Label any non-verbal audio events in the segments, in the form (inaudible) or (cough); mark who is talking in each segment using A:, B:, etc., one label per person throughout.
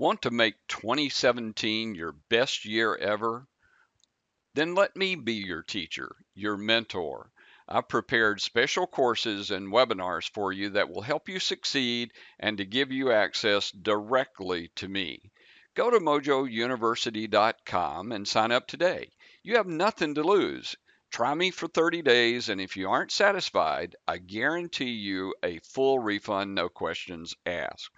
A: Want to make 2017 your best year ever? Then let me be your teacher, your mentor. I've prepared special courses and webinars for you that will help you succeed and to give you access directly to me. Go to mojouniversity.com and sign up today. You have nothing to lose. Try me for 30 days, and if you aren't satisfied, I guarantee you a full refund, no questions asked.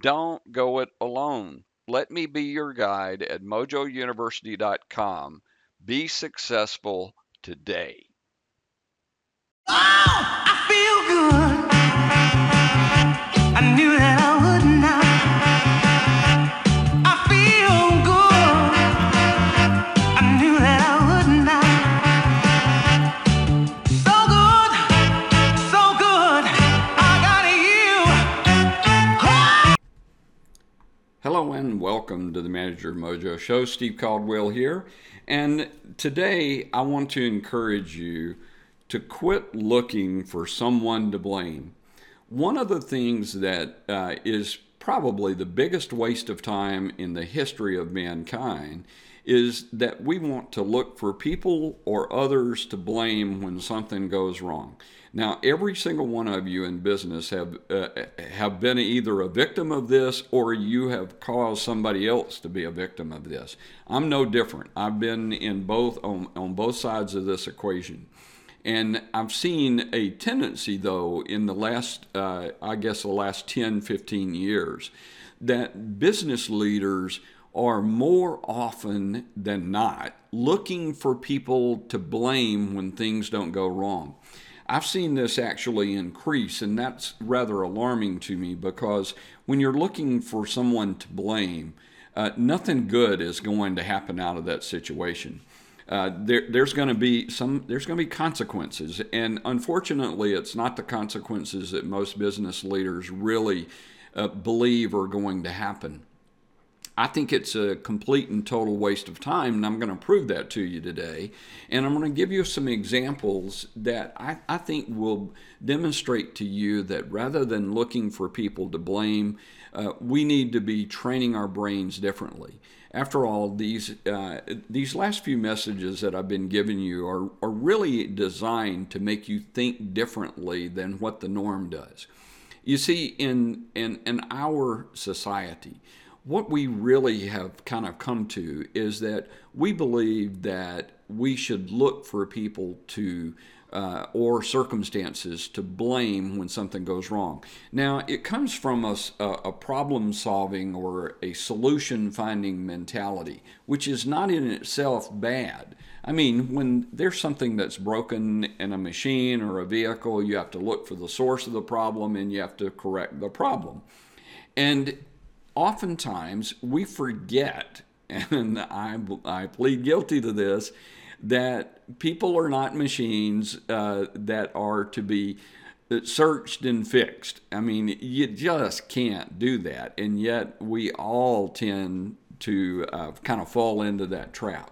A: Don't go it alone. Let me be your guide at mojouniversity.com. Be successful today. Oh, I feel good. I knew that I Hello and welcome to the Manager Mojo Show. Steve Caldwell here. And today I want to encourage you to quit looking for someone to blame. One of the things that uh, is probably the biggest waste of time in the history of mankind is that we want to look for people or others to blame when something goes wrong. Now, every single one of you in business have uh, have been either a victim of this or you have caused somebody else to be a victim of this. I'm no different. I've been in both on, on both sides of this equation. And I've seen a tendency, though, in the last, uh, I guess, the last 10, 15 years, that business leaders are more often than not looking for people to blame when things don't go wrong. I've seen this actually increase, and that's rather alarming to me because when you're looking for someone to blame, uh, nothing good is going to happen out of that situation. Uh, there, there's going to be some there's going to be consequences and unfortunately it's not the consequences that most business leaders really uh, believe are going to happen I think it's a complete and total waste of time, and I'm going to prove that to you today. And I'm going to give you some examples that I, I think will demonstrate to you that rather than looking for people to blame, uh, we need to be training our brains differently. After all, these uh, these last few messages that I've been giving you are, are really designed to make you think differently than what the norm does. You see, in in, in our society, what we really have kind of come to is that we believe that we should look for people to uh, or circumstances to blame when something goes wrong. Now, it comes from a, a problem solving or a solution finding mentality, which is not in itself bad. I mean, when there's something that's broken in a machine or a vehicle, you have to look for the source of the problem and you have to correct the problem. And oftentimes we forget, (laughs) and I, I plead guilty to this, that people are not machines uh, that are to be searched and fixed. I mean, you just can't do that. And yet we all tend to uh, kind of fall into that trap.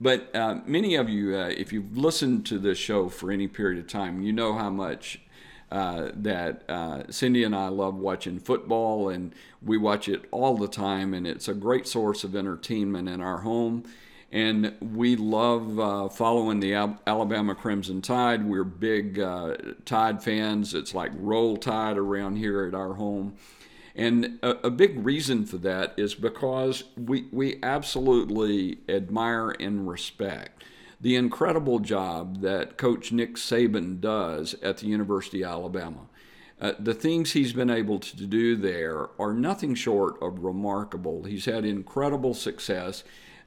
A: But uh, many of you, uh, if you've listened to this show for any period of time, you know how much uh, that uh, Cindy and I love watching football, and we watch it all the time, and it's a great source of entertainment in our home. And we love uh, following the Alabama Crimson Tide. We're big uh, Tide fans. It's like roll tide around here at our home. And a, a, big reason for that is because we, we absolutely admire and respect the incredible job that Coach Nick Saban does at the University of Alabama. Uh, the things he's been able to do there are nothing short of remarkable. He's had incredible success.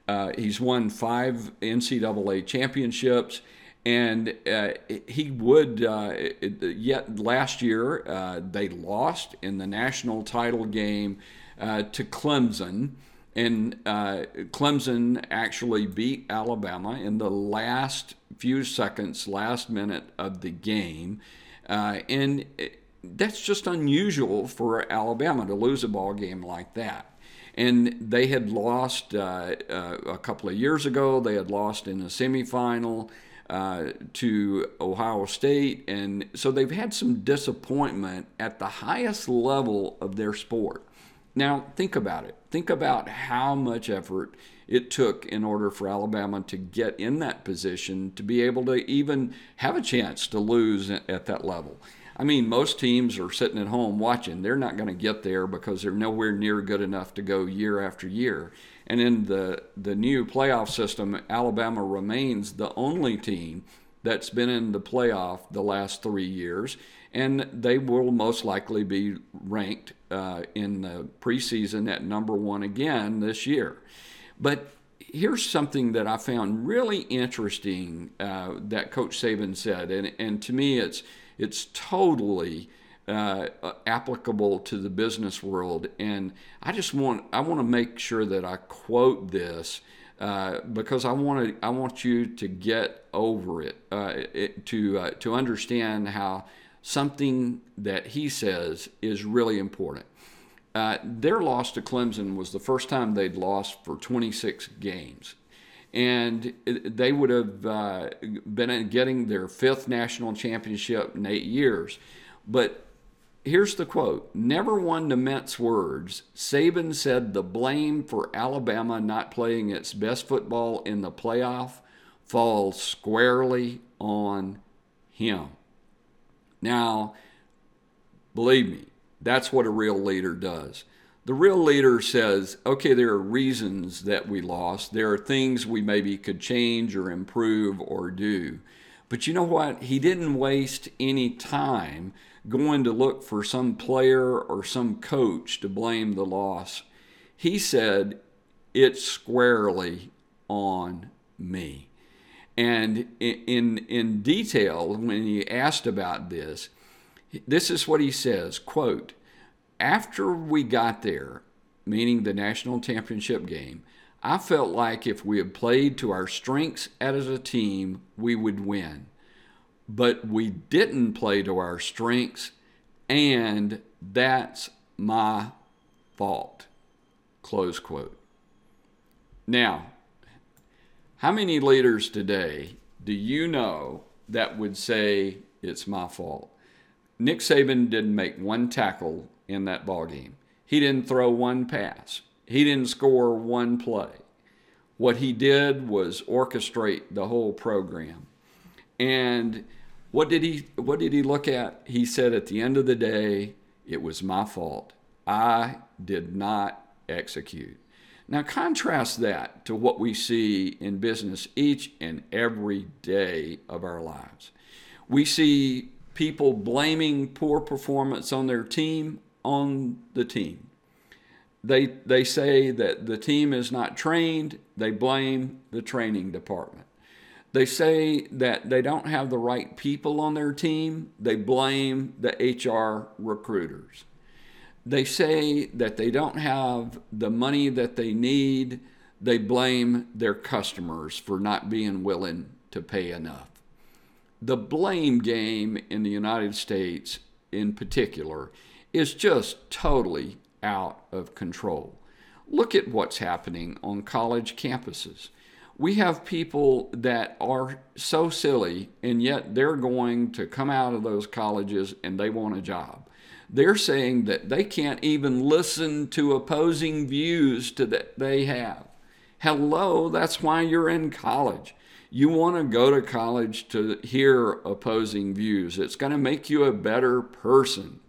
A: Uh, he's won five NCAA championships, and uh, he would. Uh, yet last year uh, they lost in the national title game uh, to Clemson, and uh, Clemson actually beat Alabama in the last few seconds, last minute of the game, uh, and that's just unusual for Alabama to lose a ball game like that and they had lost uh, uh, a couple of years ago. They had lost in the semifinal uh, to Ohio State, and so they've had some disappointment at the highest level of their sport. Now, think about it. Think about how much effort it took in order for Alabama to get in that position to be able to even have a chance to lose at that level. I mean, most teams are sitting at home watching. They're not going to get there because they're nowhere near good enough to go year after year. And in the, the new playoff system, Alabama remains the only team that's been in the playoff the last three years, and they will most likely be ranked uh, in the preseason at number one again this year. But here's something that I found really interesting uh, that Coach Saban said, and, and to me, it's it's totally uh, applicable to the business world. And I just want I want to make sure that I quote this uh, because I want to I want you to get over it, uh, it to uh, to understand how something that he says is really important. Uh, their loss to Clemson was the first time they'd lost for 26 games and they would have uh, been getting their fifth national championship in eight years. But here's the quote Never one to mince words. Saban said the blame for Alabama not playing its best football in the playoff falls squarely on him. Now, believe me, that's what a real leader does. The real leader says, okay, there are reasons that we lost. There are things we maybe could change or improve or do. But you know what? He didn't waste any time going to look for some player or some coach to blame the loss. He said, it's squarely on me. And in, in detail, when he asked about this, this is what he says quote, after we got there, meaning the national championship game, I felt like if we had played to our strengths as a team, we would win. But we didn't play to our strengths, and that's my fault. Close quote. Now, how many leaders today do you know that would say it's my fault? Nick Saban didn't make one tackle in that ball game. He didn't throw one pass. He didn't score one play. What he did was orchestrate the whole program. And what did he what did he look at? He said at the end of the day, it was my fault. I did not execute. Now contrast that to what we see in business each and every day of our lives. We see people blaming poor performance on their team on the team. They, they say that the team is not trained, they blame the training department. They say that they don't have the right people on their team, they blame the HR recruiters. They say that they don't have the money that they need, they blame their customers for not being willing to pay enough. The blame game in the United States, in particular, is just totally out of control. Look at what's happening on college campuses. We have people that are so silly, and yet they're going to come out of those colleges and they want a job. They're saying that they can't even listen to opposing views to that they have. Hello, that's why you're in college. You want to go to college to hear opposing views. It's going to make you a better person.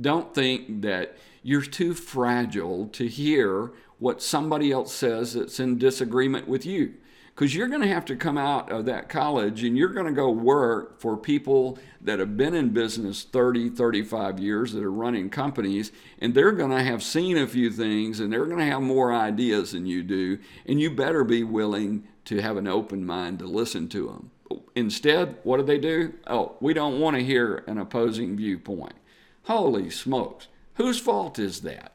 A: Don't think that you're too fragile to hear what somebody else says that's in disagreement with you. Because you're going to have to come out of that college and you're going to go work for people that have been in business 30, 35 years that are running companies, and they're going to have seen a few things and they're going to have more ideas than you do. And you better be willing to have an open mind to listen to them. instead, what do they do? Oh, we don't want to hear an opposing viewpoint. Holy smokes. Whose fault is that?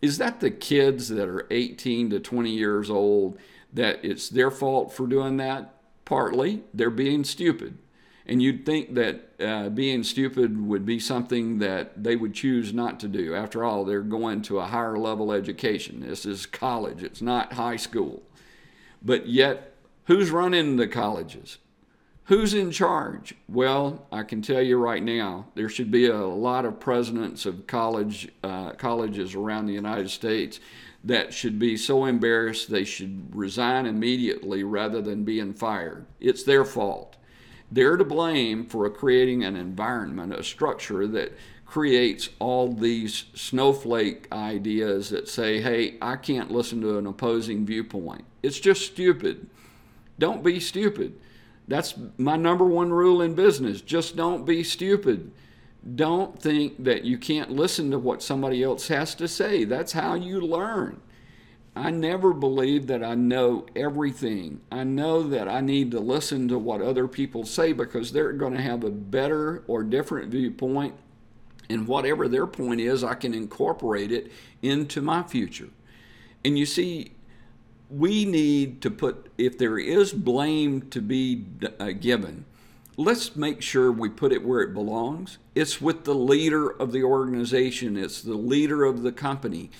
A: Is that the kids that are 18 to 20 years old that it's their fault for doing that? Partly, they're being stupid. And you'd think that uh, being stupid would be something that they would choose not to do. After all, they're going to a higher level education. This is college, it's not high school. But yet, who's running the colleges? Who's in charge? Well, I can tell you right now, there should be a lot of presidents of college uh, colleges around the United States that should be so embarrassed they should resign immediately rather than being fired. It's their fault. They're to blame for creating an environment, a structure that creates all these snowflake ideas that say, hey, I can't listen to an opposing viewpoint. It's just stupid. Don't be stupid. That's my number one rule in business. Just don't be stupid. Don't think that you can't listen to what somebody else has to say. That's how you learn. I never believe that I know everything. I know that I need to listen to what other people say because they're going to have a better or different viewpoint. And whatever their point is, I can incorporate it into my future. And you see, we need to put, if there is blame to be uh, given, let's make sure we put it where it belongs. It's with the leader of the organization, it's the leader of the company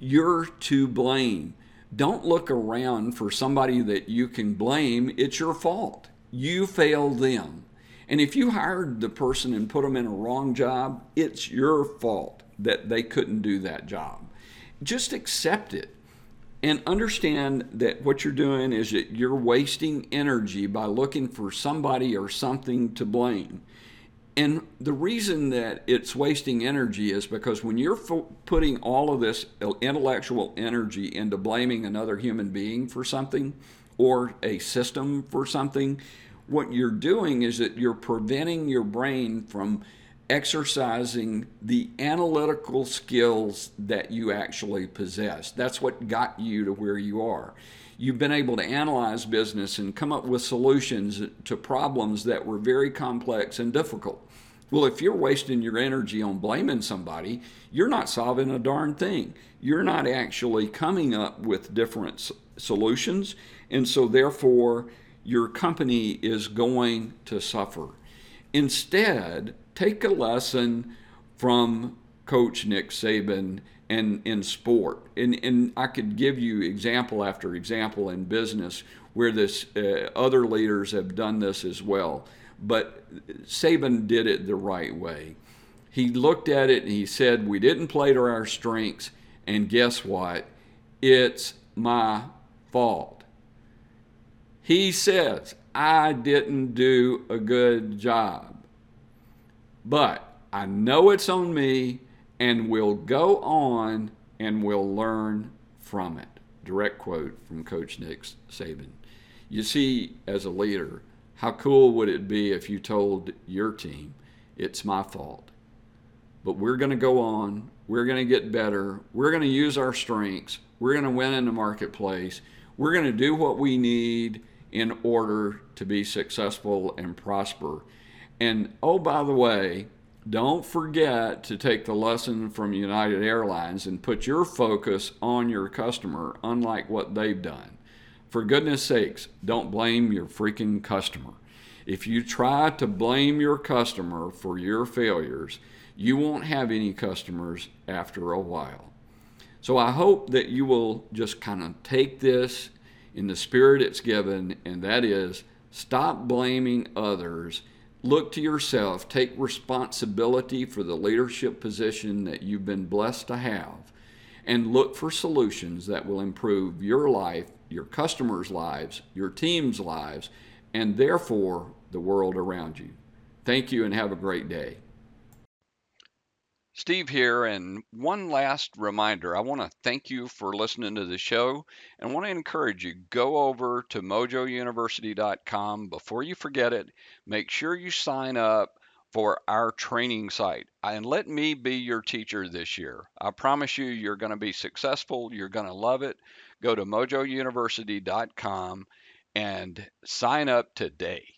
A: you're to blame. Don't look around for somebody that you can blame. It's your fault. You failed them. And if you hired the person and put them in a wrong job, it's your fault that they couldn't do that job. Just accept it and understand that what you're doing is that you're wasting energy by looking for somebody or something to blame. And the reason that it's wasting energy is because when you're putting all of this intellectual energy into blaming another human being for something or a system for something, what you're doing is that you're preventing your brain from exercising the analytical skills that you actually possess. That's what got you to where you are you've been able to analyze business and come up with solutions to problems that were very complex and difficult. Well, if you're wasting your energy on blaming somebody, you're not solving a darn thing. You're not actually coming up with different solutions. And so, therefore, your company is going to suffer. Instead, take a lesson from Coach Nick Saban and in sport. And, and I could give you example after example in business where this uh, other leaders have done this as well. But Saban did it the right way. He looked at it and he said, "We didn't play to our strengths, and guess what? It's my fault." He says, "I didn't do a good job, but I know it's on me." and we'll go on and we'll learn from it. Direct quote from Coach Nick Saban. You see, as a leader, how cool would it be if you told your team, it's my fault, but we're going to go on, we're going to get better, we're going to use our strengths, we're going to win in the marketplace, we're going to do what we need in order to be successful and prosper. And oh, by the way, don't forget to take the lesson from United Airlines and put your focus on your customer, unlike what they've done. For goodness sakes, don't blame your freaking customer. If you try to blame your customer for your failures, you won't have any customers after a while. So I hope that you will just kind of take this in the spirit it's given, and that is stop blaming others Look to yourself, take responsibility for the leadership position that you've been blessed to have, and look for solutions that will improve your life, your customers' lives, your team's lives, and therefore the world around you. Thank you and have a great day. Steve here, and one last reminder. I want to thank you for listening to the show and want to encourage you go over to mojouniversity.com before you forget it. Make sure you sign up for our training site and let me be your teacher this year. I promise you, you're going to be successful. You're going to love it. Go to mojouniversity.com and sign up today.